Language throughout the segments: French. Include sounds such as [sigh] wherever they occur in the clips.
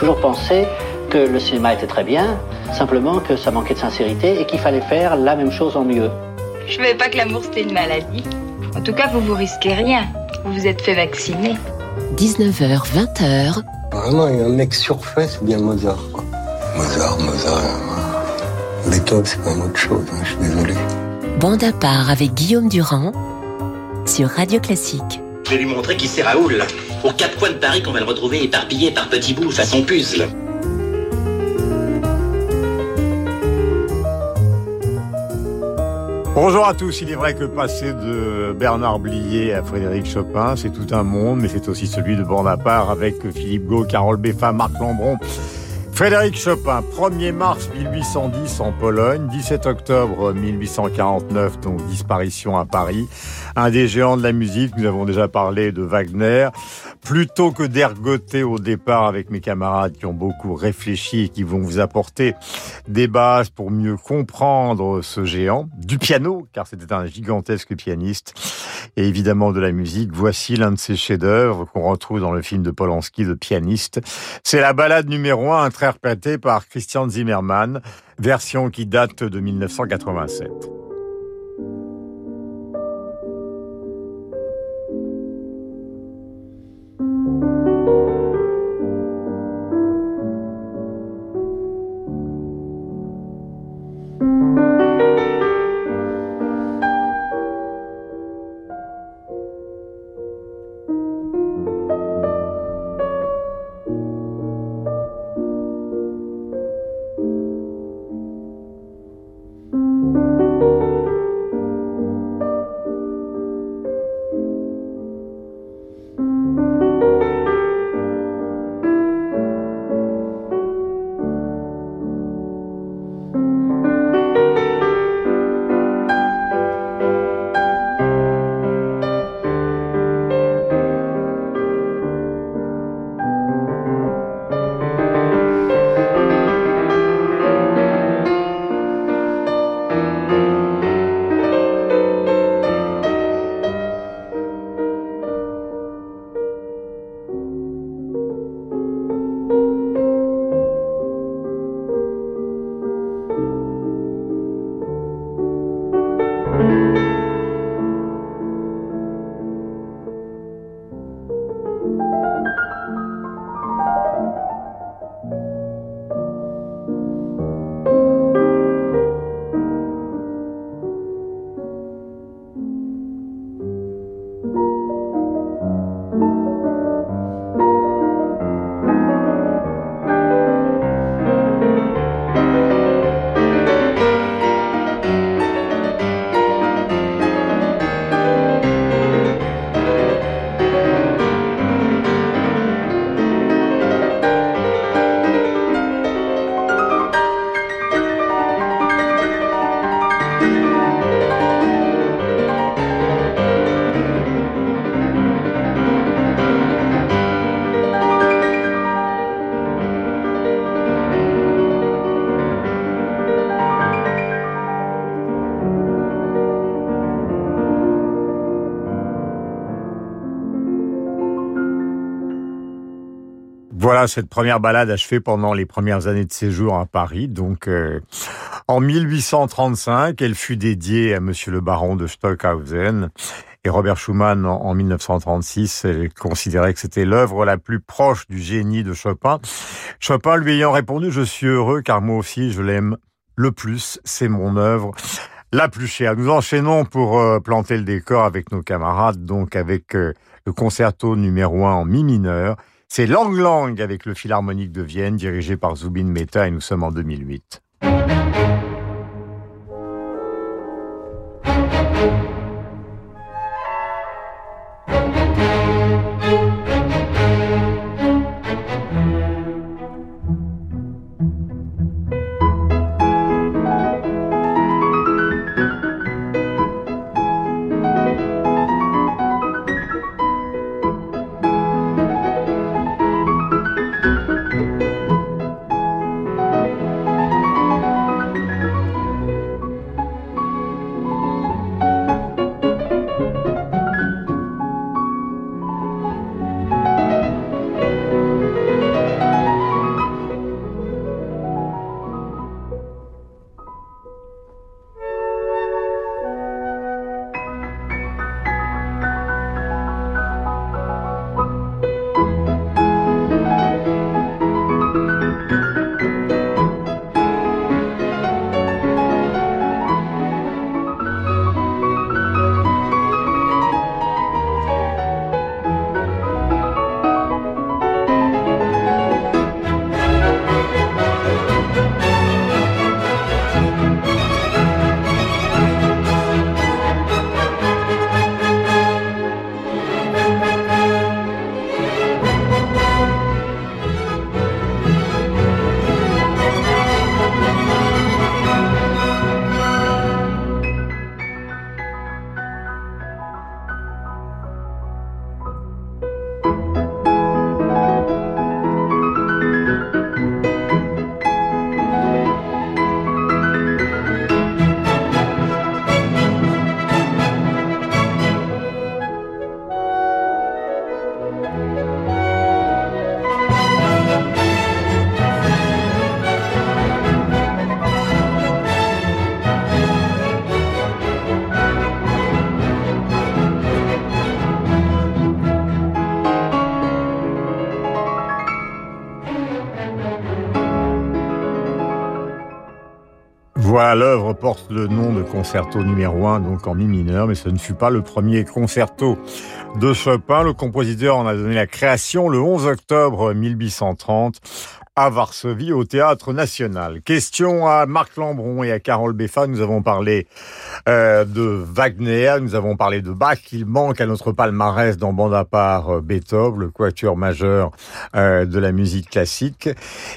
toujours pensé que le cinéma était très bien, simplement que ça manquait de sincérité et qu'il fallait faire la même chose en mieux. Je savais pas que l'amour c'était une maladie. En tout cas, vous vous risquez rien. Vous vous êtes fait vacciner. 19h, 20h. Vraiment, il y a un mec surfait, c'est bien Mozart. Mozart, Mozart. Beethoven, c'est quand même autre chose, hein, je suis désolé. Bande à part avec Guillaume Durand sur Radio Classique. Je vais lui montrer qui c'est Raoul. Aux quatre coins de Paris qu'on va le retrouver éparpillé par petits bouts façon puzzle. Bonjour à tous, il est vrai que passer de Bernard Blier à Frédéric Chopin, c'est tout un monde, mais c'est aussi celui de Bonaparte avec Philippe Gau, Carole Beffa, Marc Lambron. Frédéric Chopin, 1er mars 1810 en Pologne, 17 octobre 1849, donc disparition à Paris. Un des géants de la musique, nous avons déjà parlé de Wagner. Plutôt que d'ergoter au départ avec mes camarades qui ont beaucoup réfléchi et qui vont vous apporter des bases pour mieux comprendre ce géant, du piano, car c'était un gigantesque pianiste, et évidemment de la musique, voici l'un de ses chefs-d'œuvre qu'on retrouve dans le film de Polanski, de pianiste. C'est la balade numéro un, interprétée par Christian Zimmermann, version qui date de 1987. Cette première balade achevée pendant les premières années de séjour à Paris. Donc, euh, en 1835, elle fut dédiée à Monsieur le Baron de Stockhausen. Et Robert Schumann, en 1936, elle considérait que c'était l'œuvre la plus proche du génie de Chopin. Chopin lui ayant répondu, je suis heureux car moi aussi je l'aime le plus, c'est mon œuvre la plus chère. Nous enchaînons pour euh, planter le décor avec nos camarades, donc avec euh, le concerto numéro 1 en mi mineur c'est Lang Lang avec le Philharmonique de Vienne, dirigé par Zubin Mehta, et nous sommes en 2008. Porte le nom de concerto numéro 1, donc en mi mineur, mais ce ne fut pas le premier concerto de Chopin. Le compositeur en a donné la création le 11 octobre 1830 à Varsovie au Théâtre National. Question à Marc Lambron et à Carole Beffa. Nous avons parlé euh, de Wagner, nous avons parlé de Bach. Il manque à notre palmarès dans bande à part euh, Beethoven, le quatuor majeur euh, de la musique classique.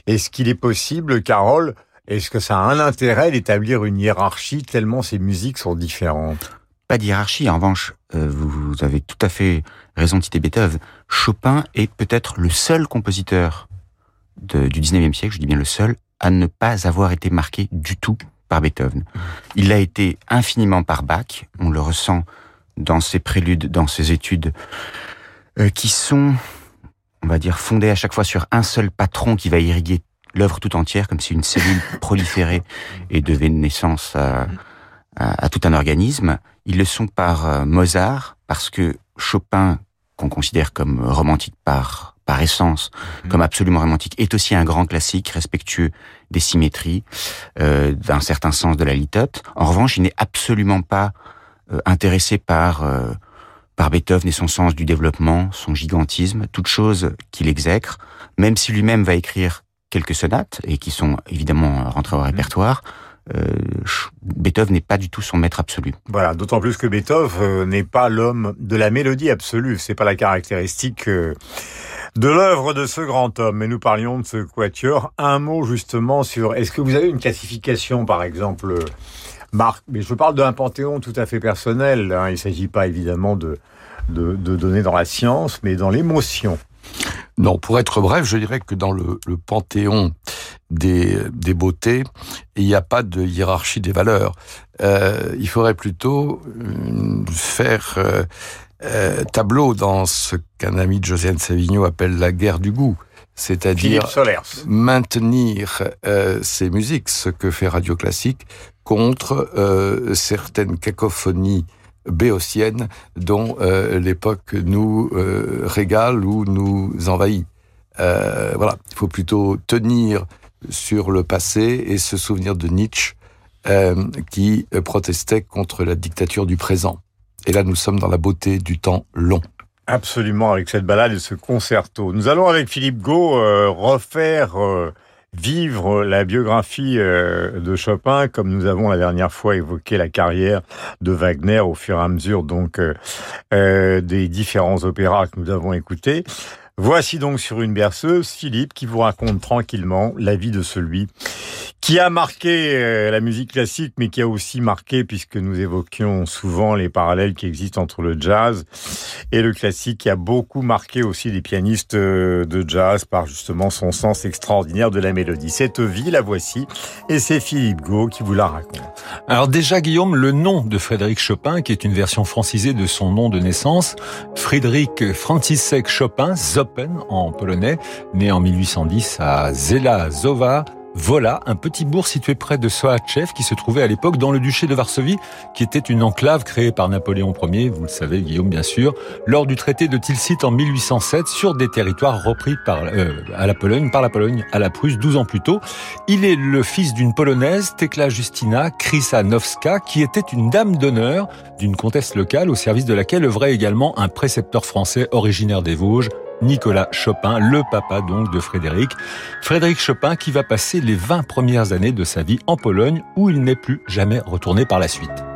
Est-ce qu'il est possible, Carole, est-ce que ça a un intérêt d'établir une hiérarchie tellement ces musiques sont différentes? Pas de hiérarchie, en revanche, vous avez tout à fait raison de citer Beethoven. Chopin est peut-être le seul compositeur du 19e siècle, je dis bien le seul, à ne pas avoir été marqué du tout par Beethoven. Il a été infiniment par Bach, on le ressent dans ses préludes, dans ses études, euh, qui sont, on va dire, fondées à chaque fois sur un seul patron qui va irriguer l'œuvre tout entière, comme si une cellule [laughs] proliférait et donnait naissance à, à, tout un organisme. Ils le sont par euh, Mozart, parce que Chopin, qu'on considère comme romantique par par essence, mhm. comme absolument romantique, est aussi un grand classique respectueux des symétries, euh, d'un certain sens de la litote. En revanche, il n'est absolument pas euh, intéressé par euh, par Beethoven et son sens du développement, son gigantisme, toute chose qu'il exècre, même si lui-même va écrire quelques sonates et qui sont évidemment rentrées au mhm. répertoire. Euh, Beethoven n'est pas du tout son maître absolu. Voilà, d'autant plus que Beethoven n'est pas l'homme de la mélodie absolue. C'est pas la caractéristique de l'œuvre de ce grand homme. Mais nous parlions de ce quatuor. Un mot justement sur, est-ce que vous avez une classification, par exemple, Marc? Mais je parle d'un panthéon tout à fait personnel. Hein. Il ne s'agit pas évidemment de, de, donner dans la science, mais dans l'émotion. Non, pour être bref, je dirais que dans le, panthéon des, des, beautés, il n'y a pas de hiérarchie des valeurs. Euh, il faudrait plutôt euh, faire euh, euh, tableau dans ce qu'un ami de Josiane Savigno appelle la guerre du goût. C'est-à-dire maintenir euh, ces musiques, ce que fait Radio Classique, contre euh, certaines cacophonies béotiennes dont l'époque nous régale ou nous envahit. voilà, il faut plutôt tenir sur le passé et se souvenir de Nietzsche qui protestait contre la dictature du présent. Et là, nous sommes dans la beauté du temps long. Absolument, avec cette balade et ce concerto. Nous allons avec Philippe Gau euh, refaire euh, vivre la biographie euh, de Chopin, comme nous avons la dernière fois évoqué la carrière de Wagner au fur et à mesure donc des différents opéras que nous avons écoutés. Voici donc sur une berceuse Philippe qui vous raconte tranquillement la vie de celui qui a marqué euh, la musique classique, mais qui a aussi marqué, puisque nous évoquions souvent les parallèles qui existent entre le jazz et le classique, qui a beaucoup marqué aussi les pianistes euh, de jazz par justement son sens extraordinaire de la mélodie. Cette vie, la voici, et c'est Philippe Gau qui vous la raconte. Alors déjà, Guillaume, le nom de Frédéric Chopin, qui est une version francisée de son nom de naissance, Frédéric Franciszek Chopin, En polonais, né en 1810 à Zelazowa, voilà, un petit bourg situé près de Soachev qui se trouvait à l'époque dans le duché de Varsovie, qui était une enclave créée par Napoléon Ier, vous le savez Guillaume bien sûr, lors du traité de Tilsit en 1807 sur des territoires repris par, euh, à la Pologne, par la Pologne à la Prusse 12 ans plus tôt. Il est le fils d'une Polonaise, Tekla Justina Krysanowska, qui était une dame d'honneur d'une comtesse locale au service de laquelle œuvrait également un précepteur français originaire des Vosges, Nicolas Chopin, le papa donc de Frédéric. Frédéric Chopin qui va passer les 20 premières années de sa vie en Pologne où il n'est plus jamais retourné par la suite.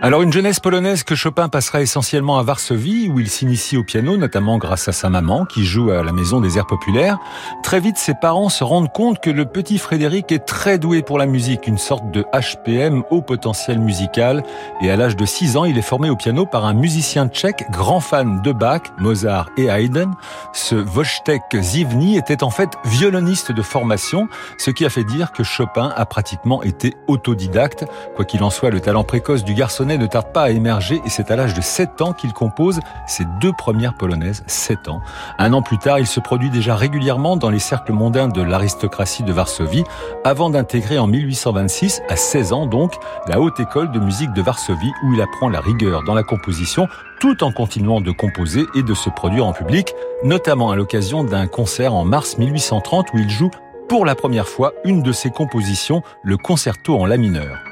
Alors une jeunesse polonaise que Chopin passera essentiellement à Varsovie, où il s'initie au piano, notamment grâce à sa maman, qui joue à la maison des airs populaires. Très vite, ses parents se rendent compte que le petit Frédéric est très doué pour la musique, une sorte de HPM au potentiel musical. Et à l'âge de 6 ans, il est formé au piano par un musicien tchèque, grand fan de Bach, Mozart et Haydn. Ce Wojtek Zivny était en fait violoniste de formation, ce qui a fait dire que Chopin a pratiquement été autodidacte. Quoi qu'il en soit, le talent précoce du garçon ne tarde pas à émerger et c'est à l'âge de 7 ans qu'il compose ses deux premières polonaises, 7 ans. Un an plus tard, il se produit déjà régulièrement dans les cercles mondains de l'aristocratie de Varsovie avant d'intégrer en 1826, à 16 ans donc, la haute école de musique de Varsovie où il apprend la rigueur dans la composition tout en continuant de composer et de se produire en public, notamment à l'occasion d'un concert en mars 1830 où il joue pour la première fois une de ses compositions, le concerto en la mineur.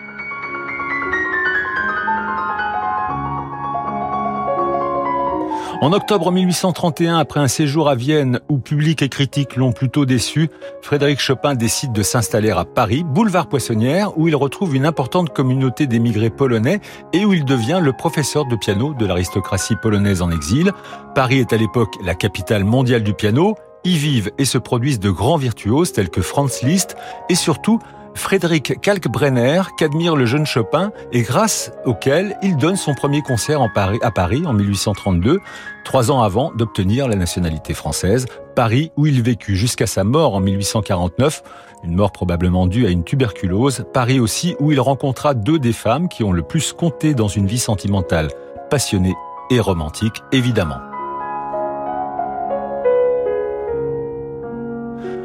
En octobre 1831, après un séjour à Vienne où public et critique l'ont plutôt déçu, Frédéric Chopin décide de s'installer à Paris, boulevard Poissonnière, où il retrouve une importante communauté d'émigrés polonais et où il devient le professeur de piano de l'aristocratie polonaise en exil. Paris est à l'époque la capitale mondiale du piano, y vivent et se produisent de grands virtuoses tels que Franz Liszt et surtout Frédéric Kalkbrenner, qu'admire le jeune Chopin et grâce auquel il donne son premier concert à Paris en 1832, trois ans avant d'obtenir la nationalité française. Paris où il vécut jusqu'à sa mort en 1849, une mort probablement due à une tuberculose. Paris aussi où il rencontra deux des femmes qui ont le plus compté dans une vie sentimentale, passionnée et romantique évidemment.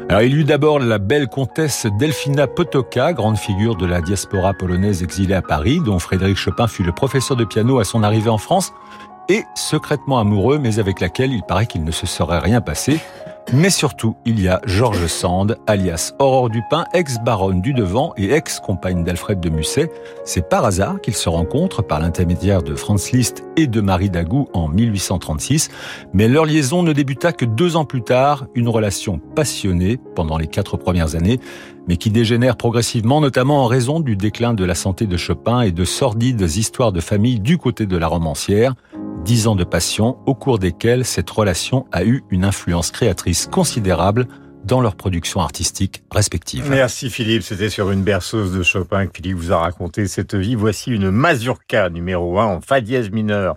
Alors, il eut d'abord la belle comtesse Delfina Potoka, grande figure de la diaspora polonaise exilée à Paris, dont Frédéric Chopin fut le professeur de piano à son arrivée en France, et secrètement amoureux, mais avec laquelle il paraît qu'il ne se serait rien passé. Mais surtout, il y a Georges Sand, alias Aurore Dupin, ex-baronne du Devant et ex-compagne d'Alfred de Musset. C'est par hasard qu'ils se rencontrent par l'intermédiaire de Franz Liszt et de Marie Dagou en 1836. Mais leur liaison ne débuta que deux ans plus tard, une relation passionnée pendant les quatre premières années, mais qui dégénère progressivement, notamment en raison du déclin de la santé de Chopin et de sordides histoires de famille du côté de la romancière. Dix ans de passion au cours desquels cette relation a eu une influence créatrice considérable dans leur production artistique respective. Merci Philippe, c'était sur une berceuse de Chopin que Philippe vous a raconté cette vie. Voici une mazurka numéro 1 en fa dièse mineur,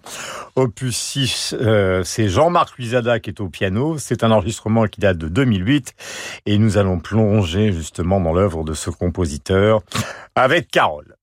opus 6. Euh, c'est Jean-Marc Luisada qui est au piano. C'est un enregistrement qui date de 2008 et nous allons plonger justement dans l'œuvre de ce compositeur avec Carole.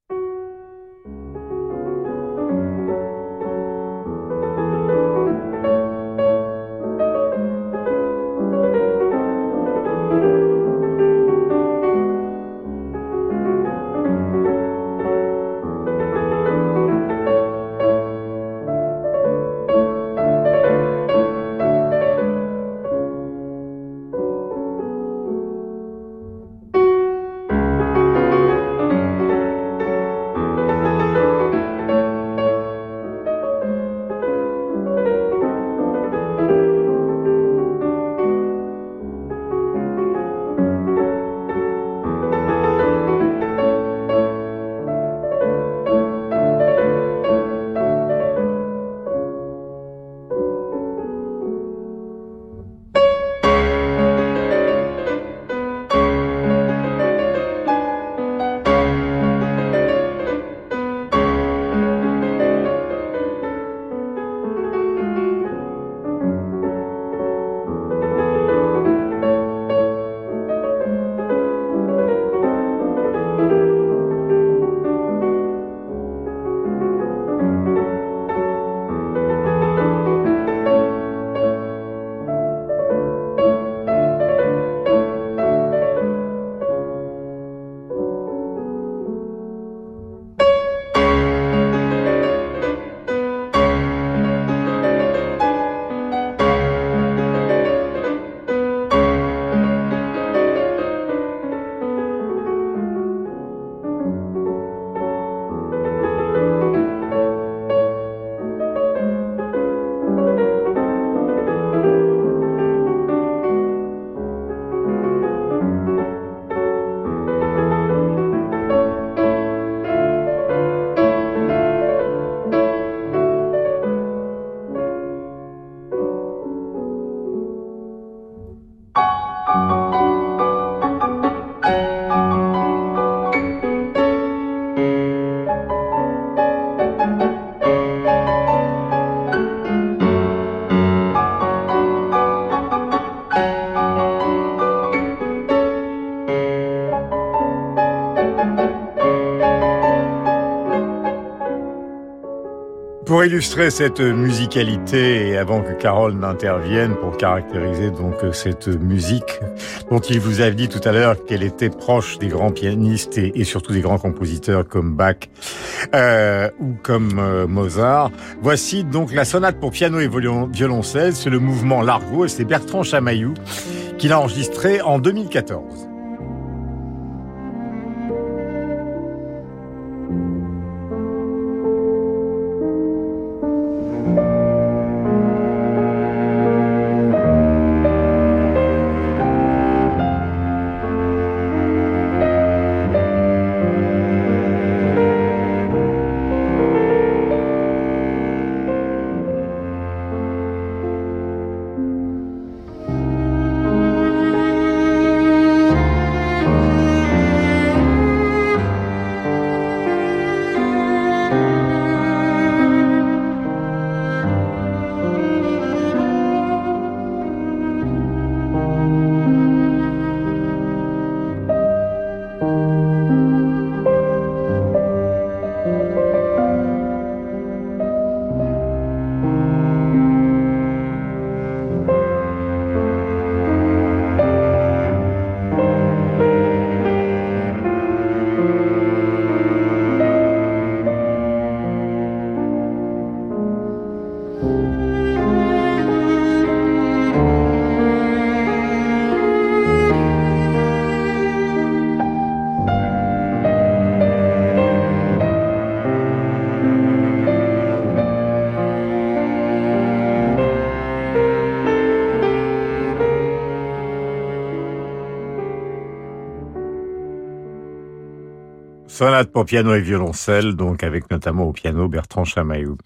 Pour illustrer cette musicalité et avant que Carole n'intervienne pour caractériser donc cette musique dont il vous a dit tout à l'heure qu'elle était proche des grands pianistes et, surtout des grands compositeurs comme Bach euh, ou comme euh, Mozart. Voici donc la sonate pour piano et violoncelle, c'est le mouvement Largo et c'est Bertrand Chamaillou qui l'a enregistré en 2014. Sonate pour piano et violoncelle, donc avec notamment au piano Bertrand Chamaillou.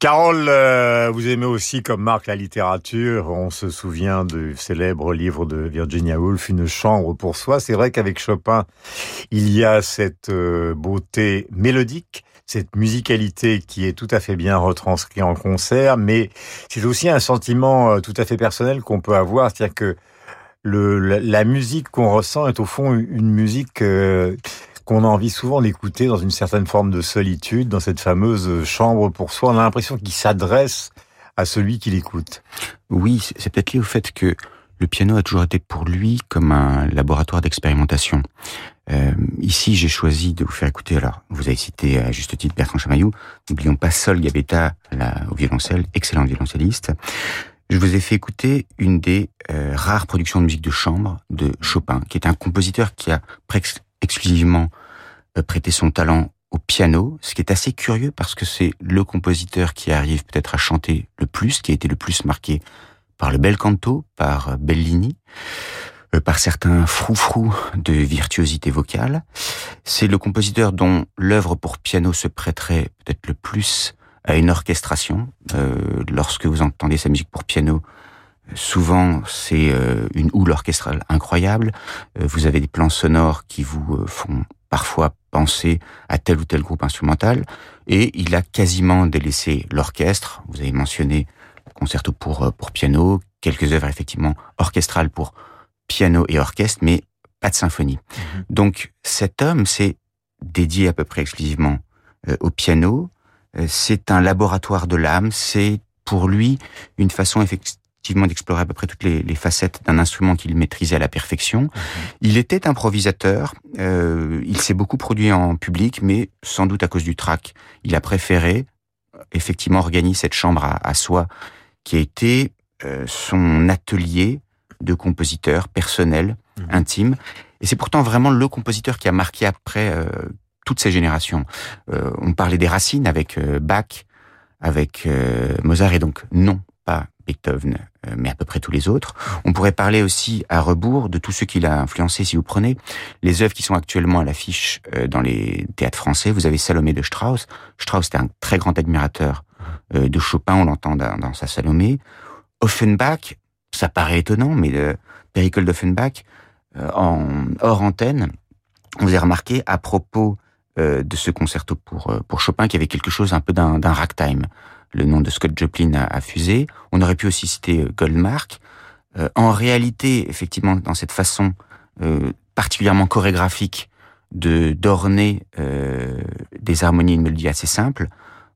Carole, euh, vous aimez aussi comme Marc la littérature. On se souvient du célèbre livre de Virginia Woolf, Une chambre pour soi. C'est vrai qu'avec Chopin, il y a cette euh, beauté mélodique, cette musicalité qui est tout à fait bien retranscrite en concert, mais c'est aussi un sentiment euh, tout à fait personnel qu'on peut avoir, c'est-à-dire que la, musique qu'on ressent est au fond une musique qu'on a envie souvent d'écouter dans une certaine forme de solitude, dans cette fameuse chambre pour soi. On a l'impression qu'il s'adresse à celui qui l'écoute. Oui, c'est peut-être lié au fait que le piano a toujours été pour lui comme un laboratoire d'expérimentation. Euh, ici, j'ai choisi de vous faire écouter, alors, vous avez cité à juste titre Bertrand Chamaillou, n'oublions pas Sol Gabetta au violoncelle, excellent violoncelliste. Je vous ai fait écouter une des euh, rares productions de musique de chambre de Chopin, qui est un compositeur qui a presque exclusivement euh, prêter son talent au piano, ce qui est assez curieux parce que c'est le compositeur qui arrive peut-être à chanter le plus, qui a été le plus marqué par le bel canto, par Bellini, euh, par certains froufrous de virtuosité vocale. C'est le compositeur dont l'œuvre pour piano se prêterait peut-être le plus à une orchestration. Euh, lorsque vous entendez sa musique pour piano, souvent c'est une houle orchestrale incroyable. vous avez des plans sonores qui vous font parfois penser à tel ou tel groupe instrumental, et il a quasiment délaissé l'orchestre. Vous avez mentionné concerto pour, euh, pour piano, quelques œuvres effectivement orchestrales pour piano et orchestre, mais pas de symphonie. Mhm. Donc cet homme s'est dédié à peu près exclusivement euh, au piano. Euh, c'est un laboratoire de l'âme. C'est pour lui une façon effectivement effectivement d'explorer à peu près toutes les, les facettes d'un instrument qu'il maîtrisait à la perfection. Il était improvisateur, euh, il s'est beaucoup produit en public, mais sans doute à cause du trac. Il a préféré effectivement organiser cette chambre à, à soi, qui a été euh, son atelier de compositeur personnel, mhm. intime. Et c'est pourtant vraiment le compositeur qui a marqué après euh, toutes ces générations. Euh, on parlait des racines avec euh, Bach, avec euh, Mozart, et donc non, pas Beethoven, euh, mais à peu près tous les autres. On pourrait parler aussi à rebours de tous ceux qui l'a influencé, si vous prenez les œuvres qui sont actuellement à l'affiche euh, dans les théâtres français. Vous avez Salomé de Strauss. Strauss était un très grand admirateur euh, de Chopin, on l'entend dans, sa Salomé. Offenbach, ça paraît étonnant, mais le Péricole d'Offenbach, en hors antenne, on vous a remarqué à propos de ce concerto pour, pour Chopin qu'il y avait quelque chose un peu d'un ragtime le nom de Scott Joplin a, fusé. On aurait pu aussi citer euh, Goldmark. Euh, en réalité, effectivement, dans cette façon euh, particulièrement chorégraphique de d'orner des harmonies et une mélodie assez simple,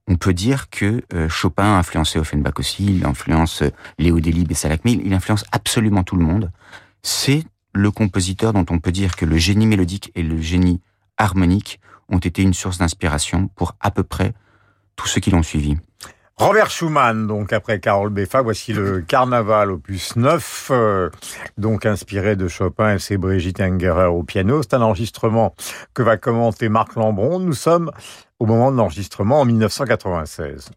on peut dire que euh, Chopin a influencé Offenbach aussi, il influence euh, Léo Delibes et Salak, mais il influence absolument tout le monde. C'est le compositeur dont on peut dire que le génie mélodique et le génie harmonique ont été une source d'inspiration pour à peu près tous ceux qui l'ont suivi. Robert Schumann, donc après Carole Beffa, voici le [laughs] Carnaval opus 9, euh, donc inspiré de Chopin et c'est Brigitte Engerer au piano. C'est un enregistrement que va commenter Marc Lambron. Nous sommes au moment de l'enregistrement en 1996.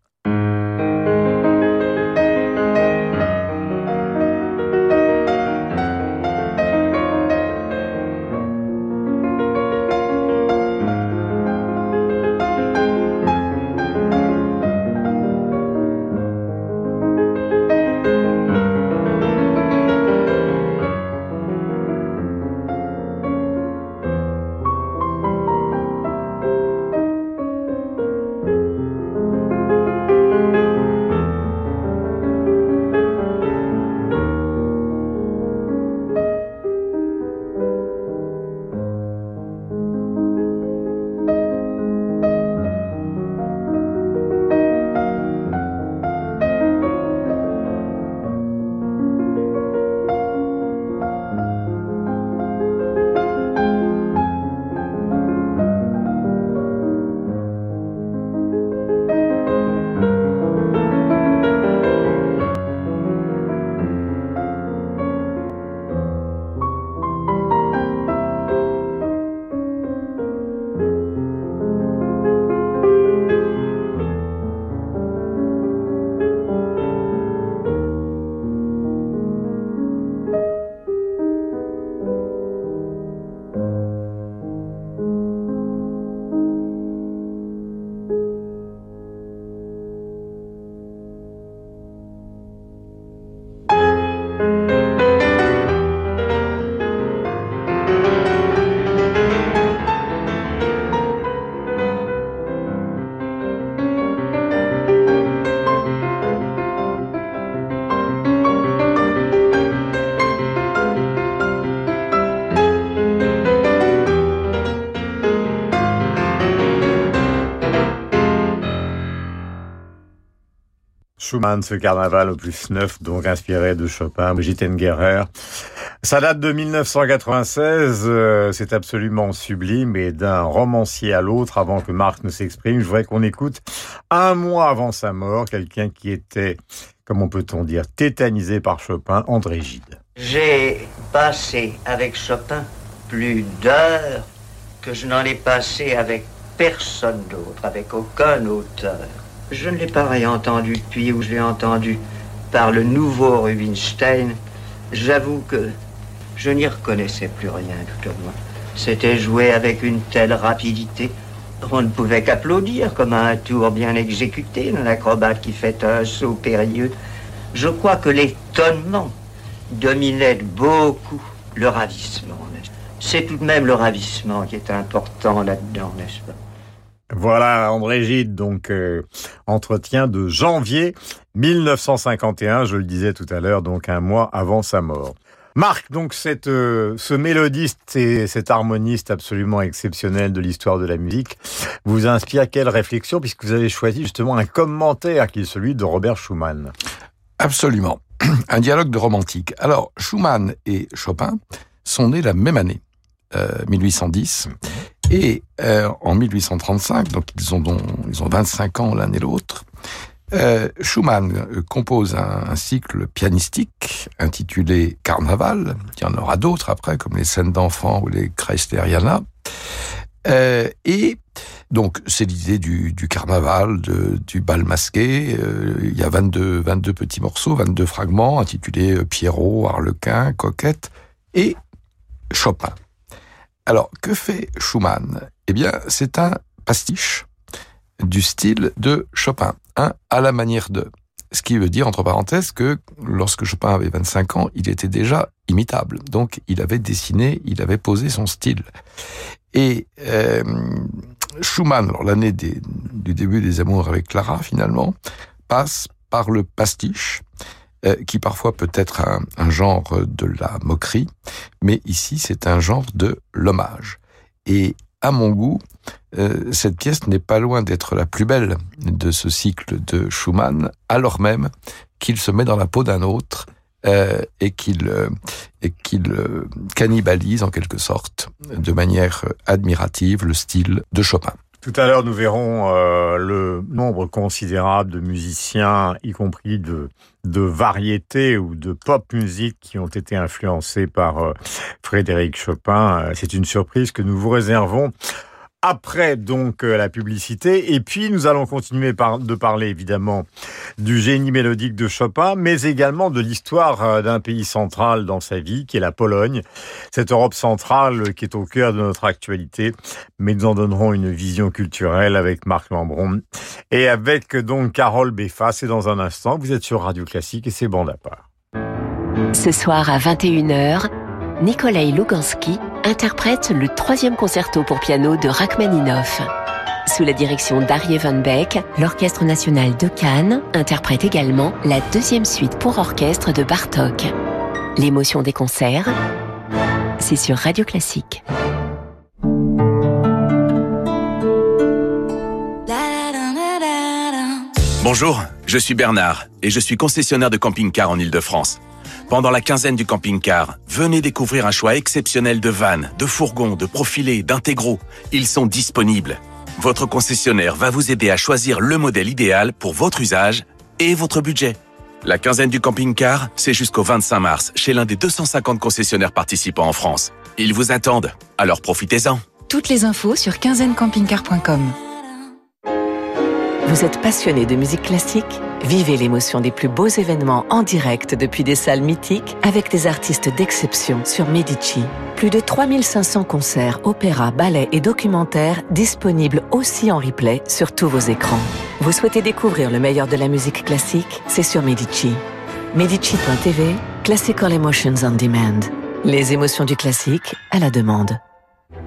Schumann, ce carnaval au plus neuf, donc inspiré de Chopin, Brigitte Engerer. Ça date de 1996, euh, c'est absolument sublime et d'un romancier à l'autre, avant que Marc ne s'exprime, je voudrais qu'on écoute un mois avant sa mort, quelqu'un qui était, comment peut-on dire, tétanisé par Chopin, André Gide. J'ai passé avec Chopin plus d'heures que je n'en ai passé avec personne d'autre, avec aucun auteur. Je ne l'ai pas réentendu depuis où je l'ai entendu par le nouveau Rubinstein. J'avoue que je n'y reconnaissais plus rien tout au moins. C'était joué avec une telle rapidité. On ne pouvait qu'applaudir comme à un tour bien exécuté d'un acrobate qui fait un saut périlleux. Je crois que l'étonnement dominait beaucoup le ravissement. C'est tout de même le ravissement qui est important là-dedans, n'est-ce pas? Voilà, André Gide, donc euh, entretien de janvier 1951, je le disais tout à l'heure, donc un mois avant sa mort. Marc, donc euh, ce mélodiste et cet harmoniste absolument exceptionnel de l'histoire de la musique vous inspire quelle réflexion puisque vous avez choisi justement un commentaire qui est celui de Robert Schumann Absolument. [clears throat] Un dialogue de romantique. Alors, Schumann et Chopin sont nés la même année, 1810. Euh, et euh, en 1835, donc ils ont, ils ont 25 ans l'un et l'autre, euh, Schumann euh, compose un, cycle pianistique intitulé Carnaval. Il y en aura d'autres après, comme les scènes d'enfants ou les Kreisleriana. Euh, et donc c'est l'idée du, du, carnaval, de, du bal masqué. Euh, il y a 22, 22 petits morceaux, 22 fragments intitulés Pierrot, Harlequin, Coquette et Chopin. Alors, que fait Schumann? Eh bien, c'est un pastiche du style de Chopin, à la manière de. Ce qui veut dire, entre parenthèses, que lorsque Chopin avait 25 ans, il était déjà imitable. Donc, il avait dessiné, il avait posé son style. Et euh, Schumann, l'année du début des amours avec Clara, finalement, passe par le pastiche, euh, qui parfois peut être un, genre de la moquerie, mais ici c'est un genre de l'hommage. Et à mon goût, euh, cette pièce n'est pas loin d'être la plus belle de ce cycle de Schumann, alors même qu'il se met dans la peau d'un autre euh, et qu'il et qu'il cannibalise en quelque sorte de manière admirative le style de Chopin. Tout à l'heure, nous verrons euh, le nombre considérable de musiciens, y compris de, de variétés ou de pop musique qui ont été influencés par euh, Frédéric Chopin. C'est une surprise que nous vous réservons après donc euh, la publicité. Et puis nous allons continuer de parler évidemment du génie mélodique de Chopin, mais également de l'histoire euh, d'un pays central dans sa vie, qui est la Pologne. Cette Europe centrale qui est au cœur de notre actualité. Mais nous en donnerons une vision culturelle avec Marc Lambron et avec donc Carole Beffa. C'est dans un instant. Vous êtes sur Radio Classique et c'est bon à part. Ce soir à 21h, Nikolai Lugansky interprète le troisième concerto pour piano de Rachmaninoff. Sous la direction d'Arie Van Beek, l'Orchestre national de Cannes interprète également la deuxième suite pour orchestre de Bartok. L'émotion des concerts, c'est sur Radio Classique. Bonjour, je suis Bernard et je suis concessionnaire de camping-car en Ile-de-France. Pendant la quinzaine du camping-car, venez découvrir un choix exceptionnel de vannes, de fourgons, de profilés, d'intégraux. Ils sont disponibles. Votre concessionnaire va vous aider à choisir le modèle idéal pour votre usage et votre budget. La quinzaine du camping-car, c'est jusqu'au 25 mars chez l'un des 250 concessionnaires participants en France. Ils vous attendent, alors profitez-en. Toutes les infos sur quinzainecampingcar.com. Vous êtes passionné de musique classique? Vivez l'émotion des plus beaux événements en direct depuis des salles mythiques avec des artistes d'exception sur Medici. Plus de 3500 concerts, opéras, ballets et documentaires disponibles aussi en replay sur tous vos écrans. Vous souhaitez découvrir le meilleur de la musique classique? C'est sur Medici. Medici.tv, Classical Emotions on Demand. Les émotions du classique à la demande.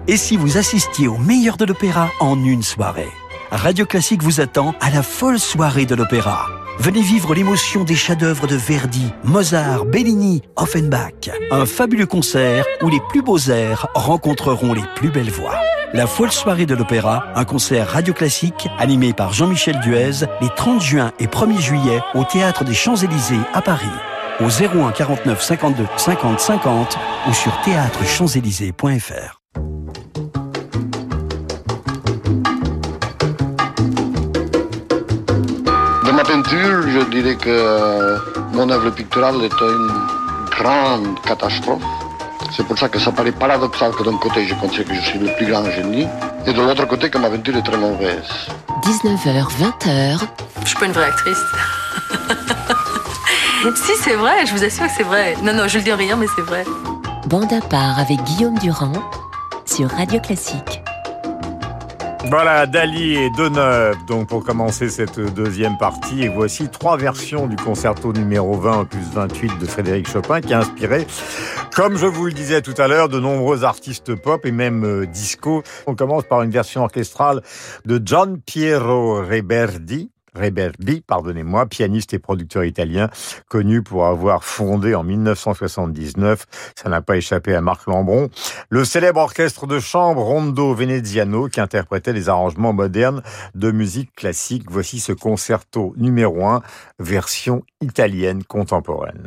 Et si vous assistiez au meilleur de l'opéra en une soirée? Radio Classique vous attend à la folle soirée de l'opéra. Venez vivre l'émotion des chefs-d'œuvre de Verdi, Mozart, Bellini, Offenbach. Un fabuleux concert où les plus beaux airs rencontreront les plus belles voix. La folle soirée de l'opéra, un concert radio classique animé par Jean-Michel Duez les 30 juin et 1er juillet au Théâtre des Champs-Élysées à Paris. Au 01 49 52 50 50 ou sur théâtrechamps-élysées.fr. ma peinture, je dirais que mon œuvre picturale est une grande catastrophe. C'est pour ça que ça paraît paradoxal que d'un côté je considère que je suis le plus grand génie et de l'autre côté que ma peinture est très mauvaise. 19h, 20h. Je suis pas une vraie actrice. [laughs] si, c'est vrai, je vous assure que c'est vrai. Non, non, je le dis en rien, mais c'est vrai. Bande à part avec Guillaume Durand sur Radio Classique. Voilà, Dali et Deneuve, donc pour commencer cette deuxième partie. Et voici trois versions du concerto numéro 20 plus 28 de Frédéric Chopin qui a inspiré, comme je vous le disais tout à l'heure, de nombreux artistes pop et même euh, disco. On commence par une version orchestrale de Gian Piero Reberdi Reberdi, pardonnez-moi, pianiste et producteur italien, connu pour avoir fondé en 1979, ça n'a pas échappé à Marc Lambron, le célèbre orchestre de chambre Rondo Veneziano qui interprétait les arrangements modernes de musique classique. Voici ce concerto numéro 1, version italienne contemporaine.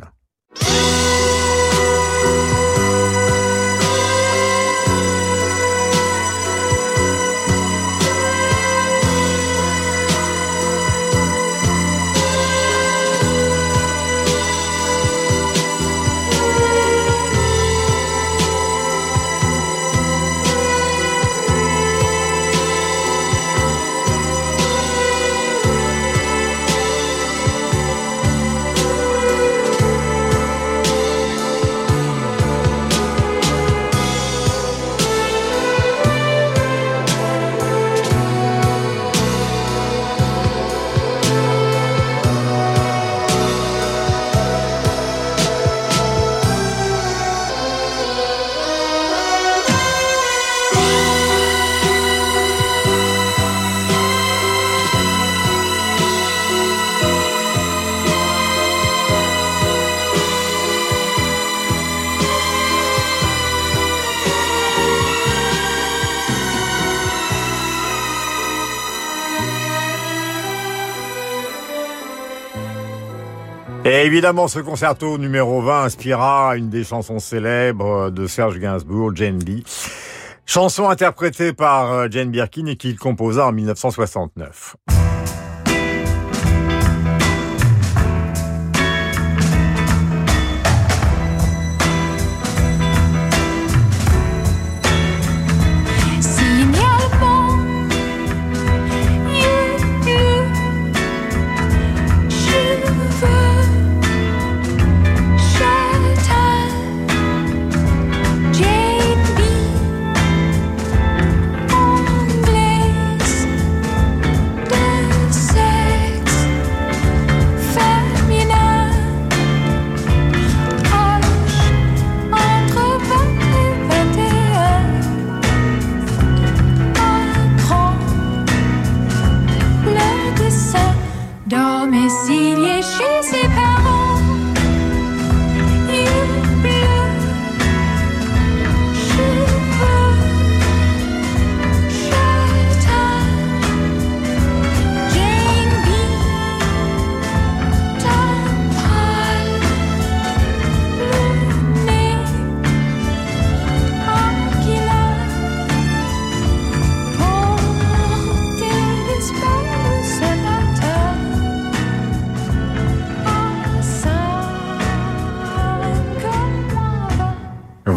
Évidemment, ce concerto numéro 20 inspira une des chansons célèbres de Serge Gainsbourg, Jane Bee. Chanson interprétée par euh, Jane Birkin et qu'il composa en 1969.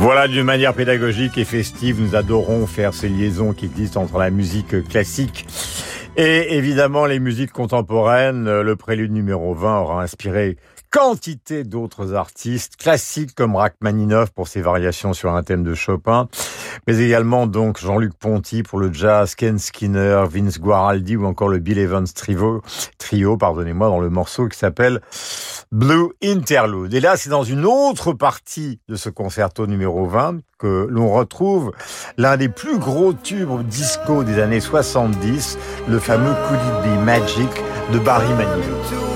Voilà, d'une manière pédagogique et festive, nous adorons faire ces liaisons qui existent entre la musique classique et évidemment les musiques contemporaines. Le prélude numéro 20 aura inspiré quantité d'autres artistes classiques comme Rachmaninoff pour ses variations sur un thème de Chopin, mais également donc Jean-Luc Ponty pour le jazz, Ken Skinner, Vince Guaraldi ou encore le Bill Evans trio, trio pardonnez-moi, dans le morceau qui s'appelle Blue Interlude. Et là, c'est dans une autre partie de ce concerto numéro 20 que l'on retrouve l'un des plus gros tubes disco des années 70, le fameux Could It Be Magic de Barry Manilow.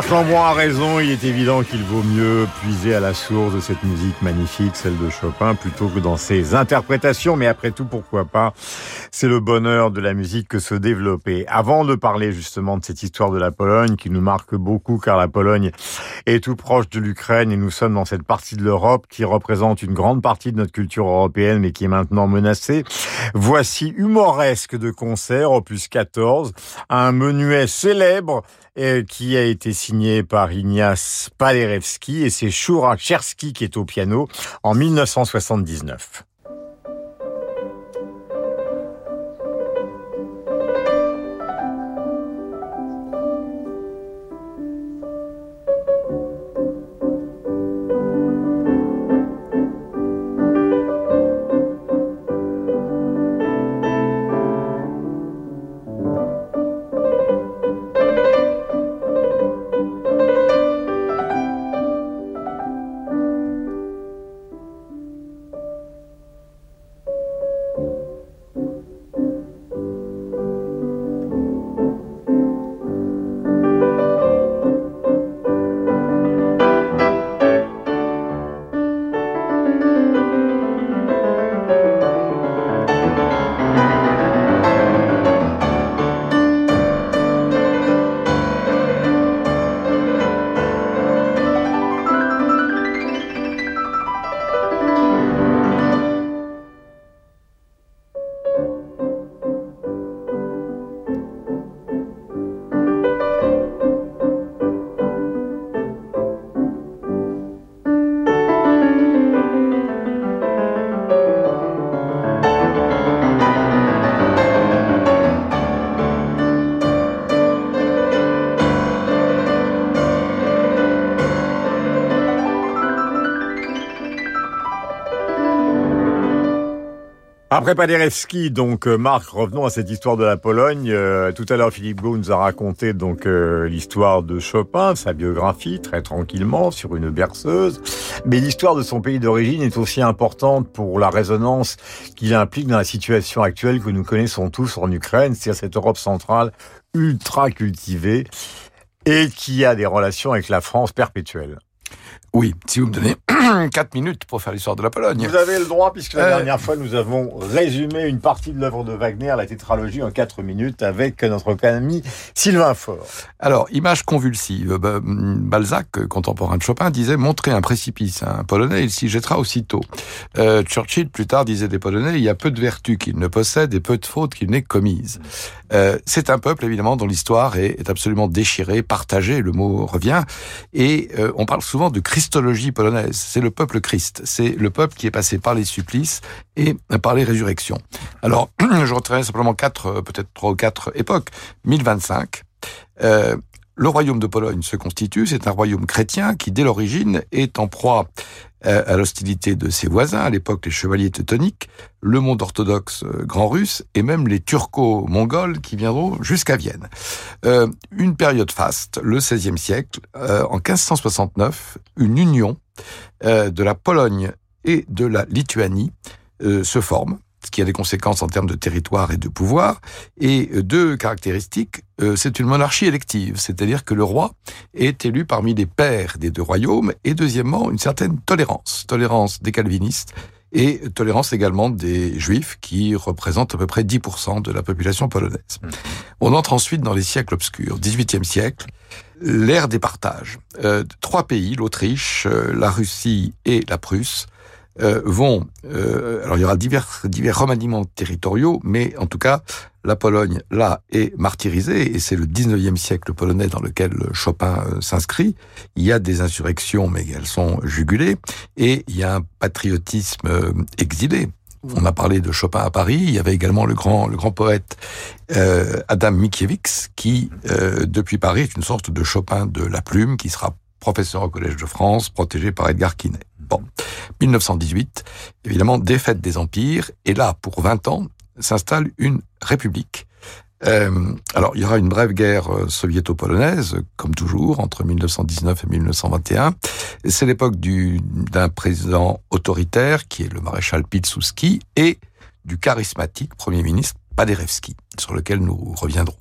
Marc Lambron a raison, il est évident qu'il vaut mieux puiser à la source de cette musique magnifique, celle de Chopin, plutôt que dans ses interprétations, mais après tout, pourquoi pas C'est le bonheur de la musique que se développer. Avant de parler justement de cette histoire de la Pologne, qui nous marque beaucoup, car la Pologne est tout proche de l'Ukraine, et nous sommes dans cette partie de l'Europe qui représente une grande partie de notre culture européenne, mais qui est maintenant menacée, voici Humoresque de concert, opus 14, un menuet célèbre euh, qui a été signé par Ignace Paderewski et c'est Shura Chersky qui est au piano en 1979. Après Paderewski, donc euh, Marc, revenons à cette histoire de la Pologne. Euh, tout à l'heure, Philippe Gau nous a raconté donc euh, l'histoire de Chopin, sa biographie, très tranquillement sur une berceuse. Mais l'histoire de son pays d'origine est aussi importante pour la résonance qu'il implique dans la situation actuelle que nous connaissons tous en Ukraine, c'est-à-dire cette Europe centrale ultra cultivée et qui a des relations avec la France perpétuelles. Oui, si vous me donnez [clears throat] 4 minutes pour faire l'histoire de la Pologne. Vous avez le droit, puisque la Euh, dernière fois, nous avons résumé une partie de l'œuvre de Wagner, la tétralogie, en 4 minutes, avec notre ami Sylvain Faure. Alors, image convulsive. Ba- Balzac, contemporain de Chopin, disait montrer un précipice à un Polonais, il s'y jettera aussitôt. Euh, Churchill, plus tard, disait des Polonais, il y a peu de vertus qu'ils ne possèdent et peu de fautes qu'ils n'aient commises. Euh, c'est un peuple, évidemment, dont l'histoire est, est absolument déchirée, partagée, le mot revient, et on parle souvent de christologie polonaise. C'est le peuple Christ, c'est le peuple qui est passé par les supplices et par les résurrections. Alors, [clears throat] je retirerai simplement quatre, euh, peut-être trois ou quatre époques. 1025, euh, le royaume de Pologne se constitue, c'est un royaume chrétien qui, dès l'origine, est en proie euh, à l'hostilité de ses voisins, à l'époque les chevaliers teutoniques, le monde orthodoxe euh, grand russe et même les turco-mongols qui viendront jusqu'à Vienne. Euh, une période faste, le XVIe siècle, en 1569, une union de la Pologne et de la Lituanie se forme ce qui a des conséquences en termes de territoire et de pouvoir. Et euh, deux caractéristiques, euh, c'est une monarchie élective, c'est-à-dire que le roi est élu parmi les pères des deux royaumes, et deuxièmement, une certaine tolérance, tolérance des calvinistes, et tolérance également des juifs, qui représentent à peu près 10% de la population polonaise. On entre ensuite dans les siècles obscurs, 18e siècle, l'ère des partages. Euh, trois pays, l'Autriche, la Russie et la Prusse, euh, vont... euh, alors il y aura divers, divers remaniements territoriaux, mais en tout cas, la Pologne, là, est martyrisée, et c'est le 19e siècle polonais dans lequel Chopin euh, s'inscrit. Il y a des insurrections, mais elles sont jugulées, et il y a un patriotisme euh, exilé. On a parlé de Chopin à Paris. Il y avait également le grand, le grand poète euh, Adam Mickiewicz, qui, euh, depuis Paris, est une sorte de Chopin de la plume, qui sera professeur au Collège de France, protégé par Edgar Quinet. Bon, 1918, évidemment, défaite des empires, et là, pour 20 ans, s'installe une république. Euh, alors, il y aura une brève guerre euh, soviéto-polonaise, comme toujours, entre 1919 et 1921. C'est l'époque du- d'un président autoritaire, qui est le maréchal Pilsudski, et du charismatique Premier ministre Paderewski, sur lequel nous reviendrons.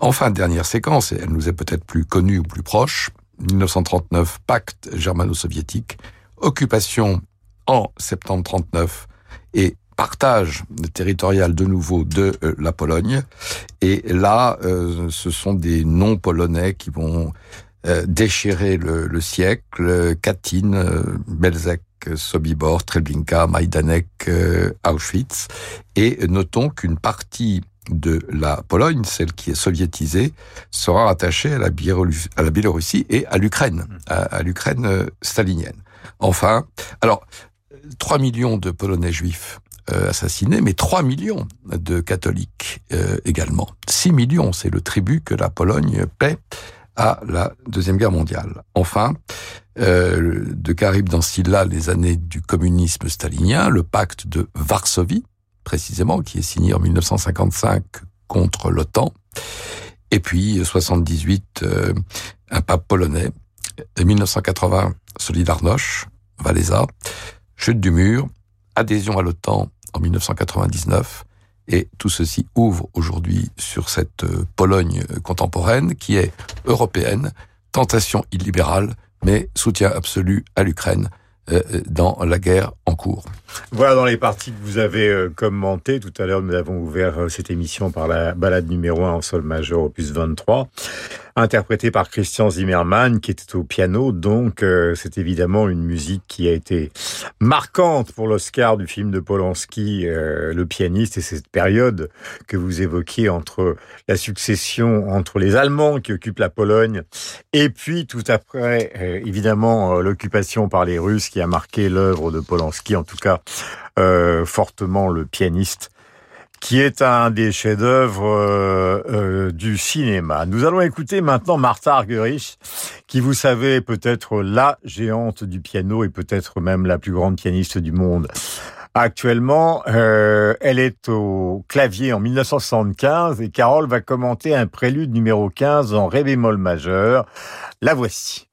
Enfin, dernière séquence, et elle nous est peut-être plus connue ou plus proche, 1939, pacte germano-soviétique, occupation en septembre 39 et partage territorial de nouveau de euh, la Pologne. Et là, euh, ce sont des non-polonais qui vont euh, déchirer le, le siècle. Katyn, Belzec, Sobibor, Treblinka, Majdanek, Auschwitz. Et notons qu'une partie de la Pologne, celle qui est soviétisée, sera rattachée à la, Biélorussie, et à l'Ukraine, à, l'Ukraine stalinienne. Enfin, alors, 3 millions de Polonais juifs euh, assassinés, mais 3 millions de catholiques euh, également. 6 millions, c'est le tribut que la Pologne paie à la Deuxième Guerre mondiale. Enfin, euh, de Carib dans style-là, les années du communisme stalinien, le pacte de Varsovie, précisément, qui est signé en 1955 contre l'OTAN, et puis 78, euh, un pape polonais, et 1980, Solidarność, Valéza, chute du mur, adhésion à l'OTAN en 1999, et tout ceci ouvre aujourd'hui sur cette euh, Pologne euh, contemporaine qui est européenne, tentation illibérale, mais soutien absolu à l'Ukraine euh, dans la guerre en cours. Voilà dans les parties que vous avez commentées. Tout à l'heure, nous avons ouvert cette émission par la balade numéro 1 en sol majeur, opus 23, interprétée par Christian Zimmermann, qui était au piano. Donc, euh, c'est évidemment une musique qui a été marquante pour l'Oscar du film de Polanski, euh, Le pianiste, et cette période que vous évoquiez entre la succession entre les Allemands qui occupent la Pologne et puis tout après, euh, évidemment, euh, l'occupation par les Russes qui a marqué l'œuvre de Polanski, en tout cas euh, fortement le pianiste, qui est un des chefs-d'œuvre euh, euh, du cinéma. Nous allons écouter maintenant Martha Argerich, qui, vous savez, peut être la géante du piano et peut-être même la plus grande pianiste du monde. Actuellement, euh, elle est au clavier en 1975 et Carole va commenter un prélude numéro 15 en ré bémol majeur. La voici.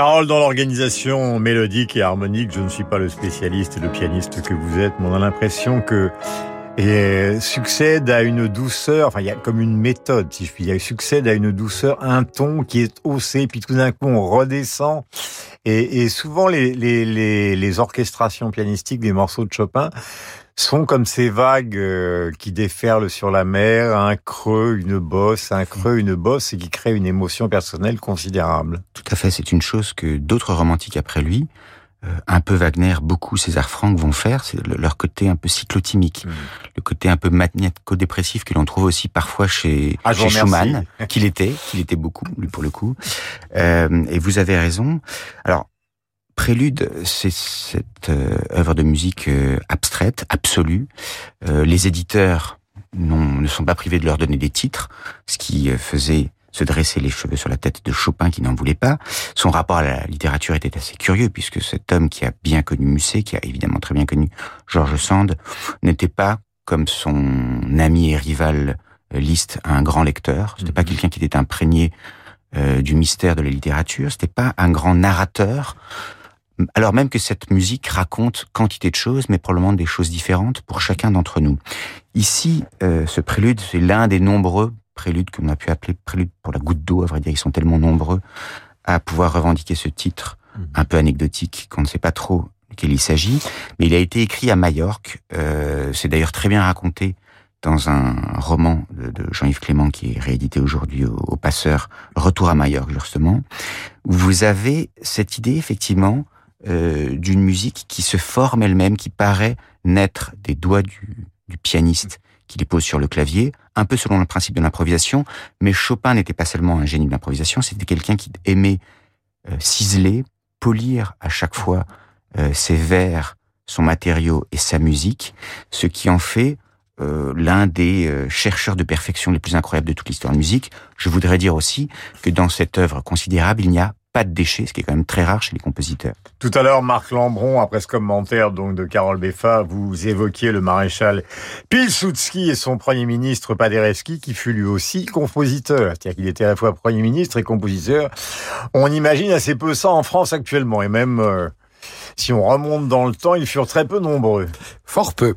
Carole, dans l'organisation mélodique et harmonique, je ne suis pas le spécialiste et le pianiste que vous êtes, mais on a l'impression que et succède à une douceur, enfin il y a comme une méthode, si je puis dire, succède à une douceur, un ton qui est haussé, puis tout d'un coup on redescend. Et, et souvent les, les, les, les orchestrations pianistiques des morceaux de Chopin sont comme ces vagues euh, qui déferlent sur la mer, un creux, une bosse, un creux, une bosse, et qui créent une émotion personnelle considérable. Tout à fait, c'est une chose que d'autres romantiques après lui, euh, un peu Wagner, beaucoup César Franck vont faire, c'est leur côté un peu cyclotimique, Mmh. le côté un peu magnético-dépressif que l'on trouve aussi parfois chez, Ah, chez. Schumann, qu'il était, qu'il était beaucoup, lui pour le coup. Euh, et vous avez raison. Alors, Prélude, c'est cette euh, œuvre de musique euh, abstraite, absolue. Euh, les éditeurs ne sont pas privés de leur donner des titres, ce qui euh, faisait se dresser les cheveux sur la tête de Chopin qui n'en voulait pas. Son rapport à la littérature était assez curieux puisque cet homme qui a bien connu Musset, qui a évidemment très bien connu George Sand, n'était pas comme son ami et rival Liszt un grand lecteur. C'était pas quelqu'un qui était imprégné euh, du mystère de la littérature. C'était pas un grand narrateur. Alors même que cette musique raconte quantité de choses, mais probablement des choses différentes pour chacun d'entre nous. Ici, euh, ce prélude, c'est l'un des nombreux préludes qu'on a pu appeler prélude pour la goutte d'eau. À vrai dire, ils sont tellement nombreux à pouvoir revendiquer ce titre un peu anecdotique qu'on ne sait pas trop duquel il s'agit. Mais il a été écrit à Majorque. Euh, c'est d'ailleurs très bien raconté dans un roman de, de Jean-Yves Clément qui est réédité aujourd'hui au, au, Passeur, Retour à Majorque justement, où vous avez cette idée effectivement euh, d'une musique qui se forme elle-même, qui paraît naître des doigts du, du pianiste qui les pose sur le clavier, un peu selon le principe de l'improvisation, mais Chopin n'était pas seulement un génie de l'improvisation, c'était quelqu'un qui aimait euh, ciseler, polir à chaque fois euh, ses vers, son matériau et sa musique, ce qui en fait euh, l'un des euh, chercheurs de perfection les plus incroyables de toute l'histoire de la musique. Je voudrais dire aussi que dans cette œuvre considérable, il n'y a pas de déchets, ce qui est quand même très rare chez les compositeurs. Tout à l'heure, Marc Lambron, après ce commentaire donc de Carole Beffa, vous évoquiez le maréchal Pilsudski et son premier ministre Paderewski, qui fut lui aussi compositeur. C'est-à-dire qu'il était à la fois premier ministre et compositeur. On imagine assez peu ça en France actuellement, et même euh, si on remonte dans le temps, ils furent très peu nombreux. Fort peu.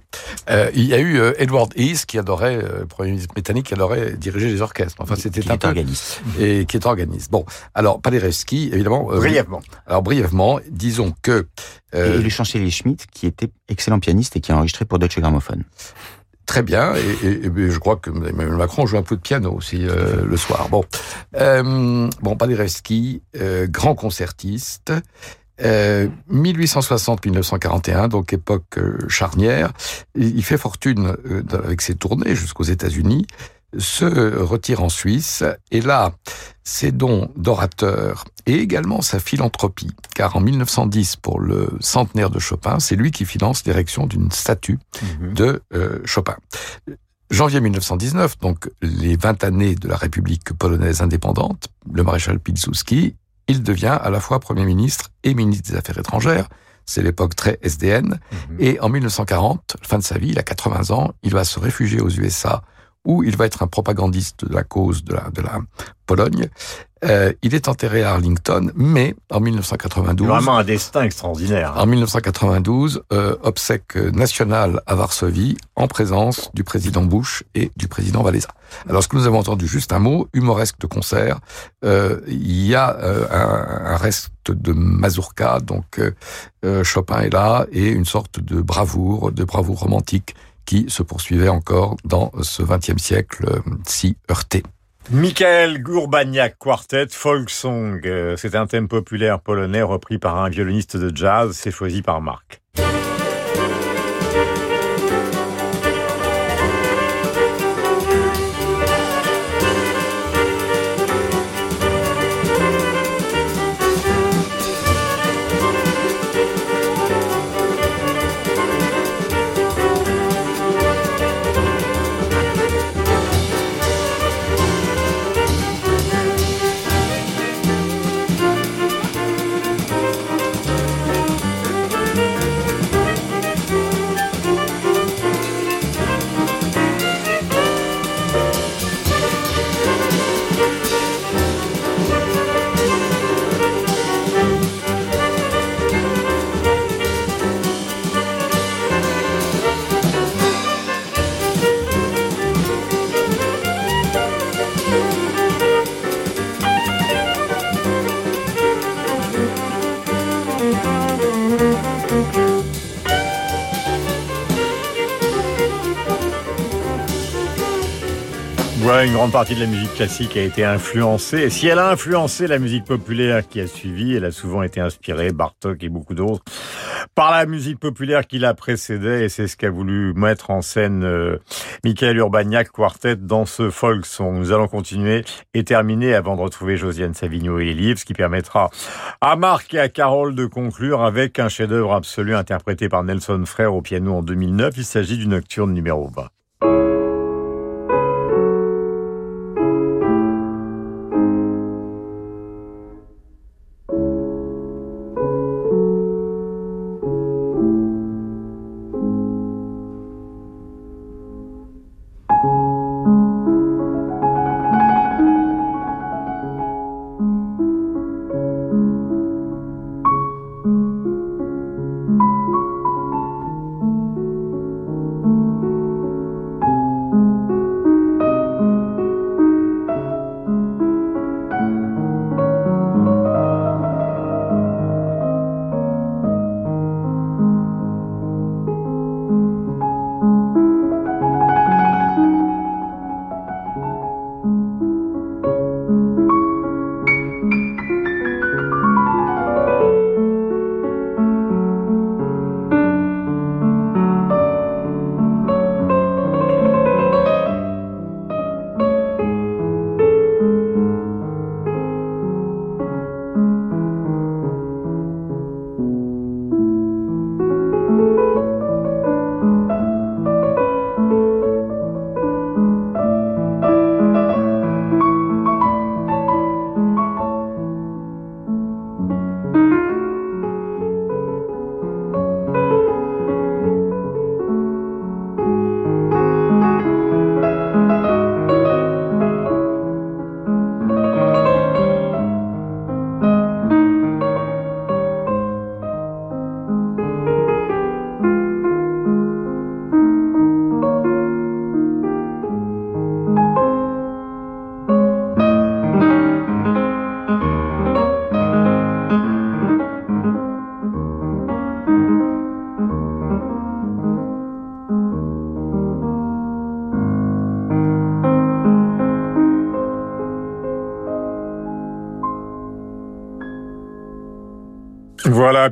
Euh, il y a eu euh, Edward Heath qui adorait, euh, premier ministre britannique, qui adorait diriger les orchestres. Enfin, c'était un peu... organiste. Et qui est organiste. Bon, alors Paderewski, évidemment. brièvement. Alors brièvement, disons que. et le chancelier Schmitt, qui était excellent pianiste et qui a enregistré pour Deutsche Grammophon. Très bien, et, et, et, je crois que Emmanuel Macron joue un peu de piano aussi euh, le soir. Bon, euh, bon, Paderewski, euh, grand concertiste, euh, 1860-1941, donc époque euh, charnière. Il fait fortune euh, avec ses tournées jusqu'aux États-Unis, se retire en Suisse, et là, ses dons d'orateur et également sa philanthropie, car en 1910, pour le centenaire de Chopin, c'est lui qui finance l'érection d'une statue mmh. de euh, Chopin. Janvier 1919, donc les 20 années de la République polonaise indépendante, le maréchal Pilsudski il devient à la fois Premier ministre et ministre des Affaires étrangères. C'est l'époque très SDN. Mmh. Et en 1940, fin de sa vie, il a 80 ans, il va se réfugier aux USA où il va être un propagandiste de la cause de la, de la Pologne. Euh, il est enterré à Arlington, mais en 1992... Vraiment un destin extraordinaire. En 1992, euh, obsèque nationale à Varsovie, en présence du président Bush et du président Valéza. Alors, ce que nous avons entendu, juste un mot, humoresque de concert, euh, il y a euh, un, un, reste de mazurka, donc Chopin est là, et une sorte de bravoure, de bravoure romantique qui se poursuivait encore dans ce XXe siècle euh, si heurté. Michael Gourbaniak Quartet, Folk Song. C'est un thème populaire polonais repris par un violoniste de jazz. C'est choisi par Marc. Une grande partie de la musique classique a été influencée. Et si elle a influencé la musique populaire qui a suivi, elle a souvent été inspirée, Bartok et beaucoup d'autres, par la musique populaire qui la précédait. Et c'est ce qu'a voulu mettre en scène euh, Michael Urbaniak Quartet dans ce folk song. Nous allons continuer et terminer avant de retrouver Josiane Savigno et les ce qui permettra à Marc et à Carole de conclure avec un chef-d'œuvre absolu interprété par Nelson Frère au piano en 2009. Il s'agit du Nocturne numéro 20.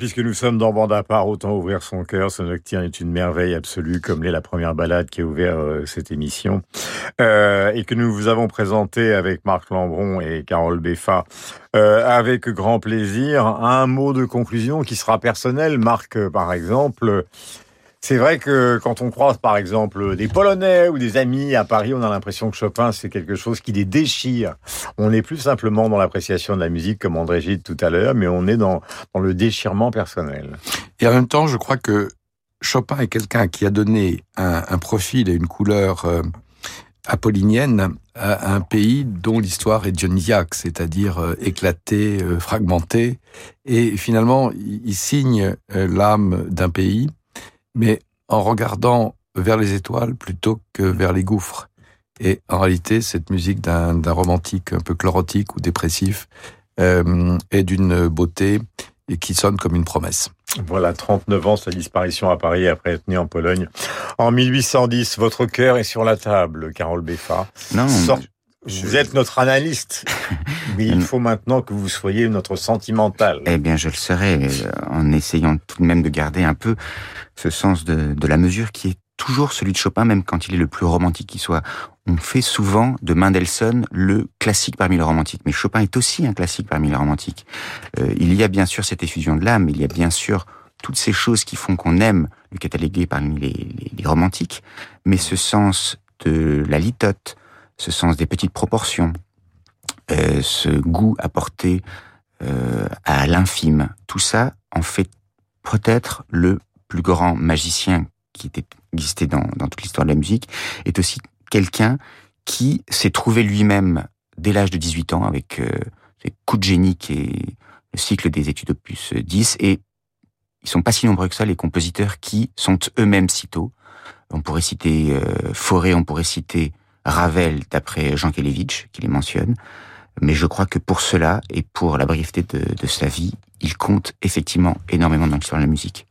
Puisque nous sommes dans Bande à part, autant ouvrir son cœur. Ce nocturne est une merveille absolue, comme l'est la première balade qui a ouvert euh, cette émission. Euh, et que nous vous avons présenté avec Marc Lambron et Carole Beffa, euh, avec grand plaisir. Un mot de conclusion qui sera personnel. Marc, par exemple, c'est vrai que quand on croise par exemple des Polonais ou des amis à Paris, on a l'impression que Chopin c'est quelque chose qui les déchire. On n'est plus simplement dans l'appréciation de la musique comme André Gide tout à l'heure, mais on est dans, le déchirement personnel. Et en même temps, je crois que Chopin est quelqu'un qui a donné un, profil et une couleur euh, apollinienne à un pays dont l'histoire est dionysiaque, c'est-à-dire euh, éclatée, euh, fragmentée. Et finalement, il, signe l'âme d'un pays mais en regardant vers les étoiles plutôt que vers les gouffres. Et en réalité, cette musique d'un romantique un peu chlorotique ou dépressif euh, est d'une beauté et qui sonne comme une promesse. Voilà, 39 ans, sa disparition à Paris après être né en Pologne. En 1810, votre cœur est sur la table, Carole Beffa. Non. Vous êtes notre analyste, [laughs] mais il faut maintenant que vous soyez notre sentimental. Eh bien, je le serai, en essayant tout de même de garder un peu ce sens de, de, la mesure qui est toujours celui de Chopin, même quand il est le plus romantique qui soit. On fait souvent de Mendelssohn le classique parmi les romantiques, mais Chopin est aussi un classique parmi les romantiques. Euh, il y a bien sûr cette effusion de l'âme, il y a bien sûr toutes ces choses qui font qu'on aime le cataloguer parmi les, les, les romantiques, mais ce sens de la litote, ce sens des petites proportions, euh, ce goût apporté euh, à l'infime, tout ça en fait peut-être le plus grand magicien qui était existé dans, toute l'histoire de la musique, est aussi quelqu'un qui s'est trouvé lui-même dès l'âge de 18 ans avec euh, ses coups de génie qui est le cycle des études opus 10 et ils sont pas si nombreux que ça les compositeurs qui sont eux-mêmes si tôt. On pourrait citer euh, Fauré, on pourrait citer Ravel d'après Jean Kelevitch qui les mentionne. Mais je crois que pour cela et pour la brièveté de, de sa vie, il compte effectivement énormément dans l'histoire de la musique.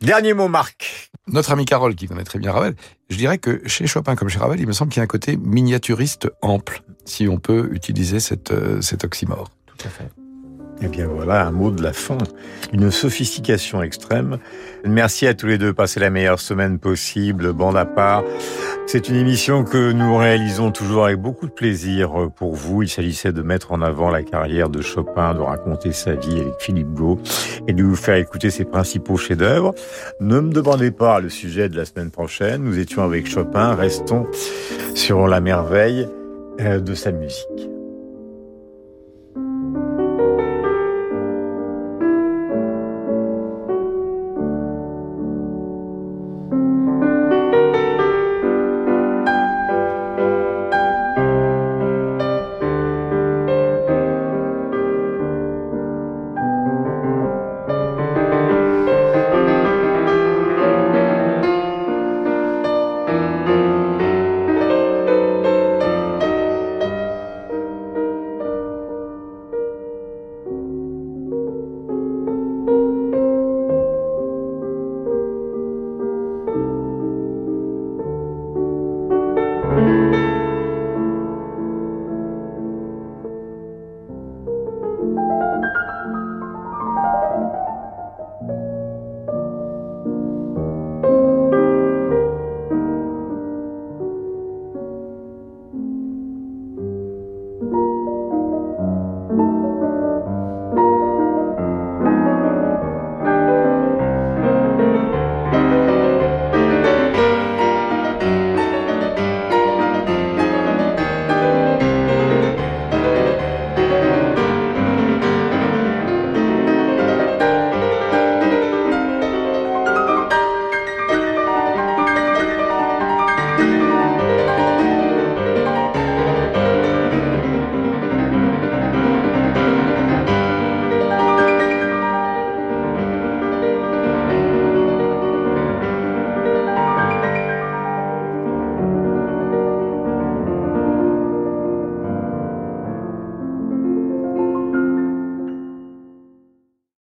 Dernier mot, Marc. Notre ami Carole, qui connaît très bien Ravel, je dirais que chez Chopin comme chez Ravel, il me semble qu'il y a un côté miniaturiste ample, si on peut utiliser cette, euh, cet oxymore. Tout à fait. Eh bien voilà, un mot de la fin. Une sophistication extrême. Merci à tous les deux. Passez la meilleure semaine possible. Bande à part. C'est une émission que nous réalisons toujours avec beaucoup de plaisir pour vous. Il s'agissait de mettre en avant la carrière de Chopin, de raconter sa vie avec Philippe Gau et de vous faire écouter ses principaux chefs-d'œuvre. Ne me demandez pas le sujet de la semaine prochaine. Nous étions avec Chopin. Restons sur la merveille de sa musique.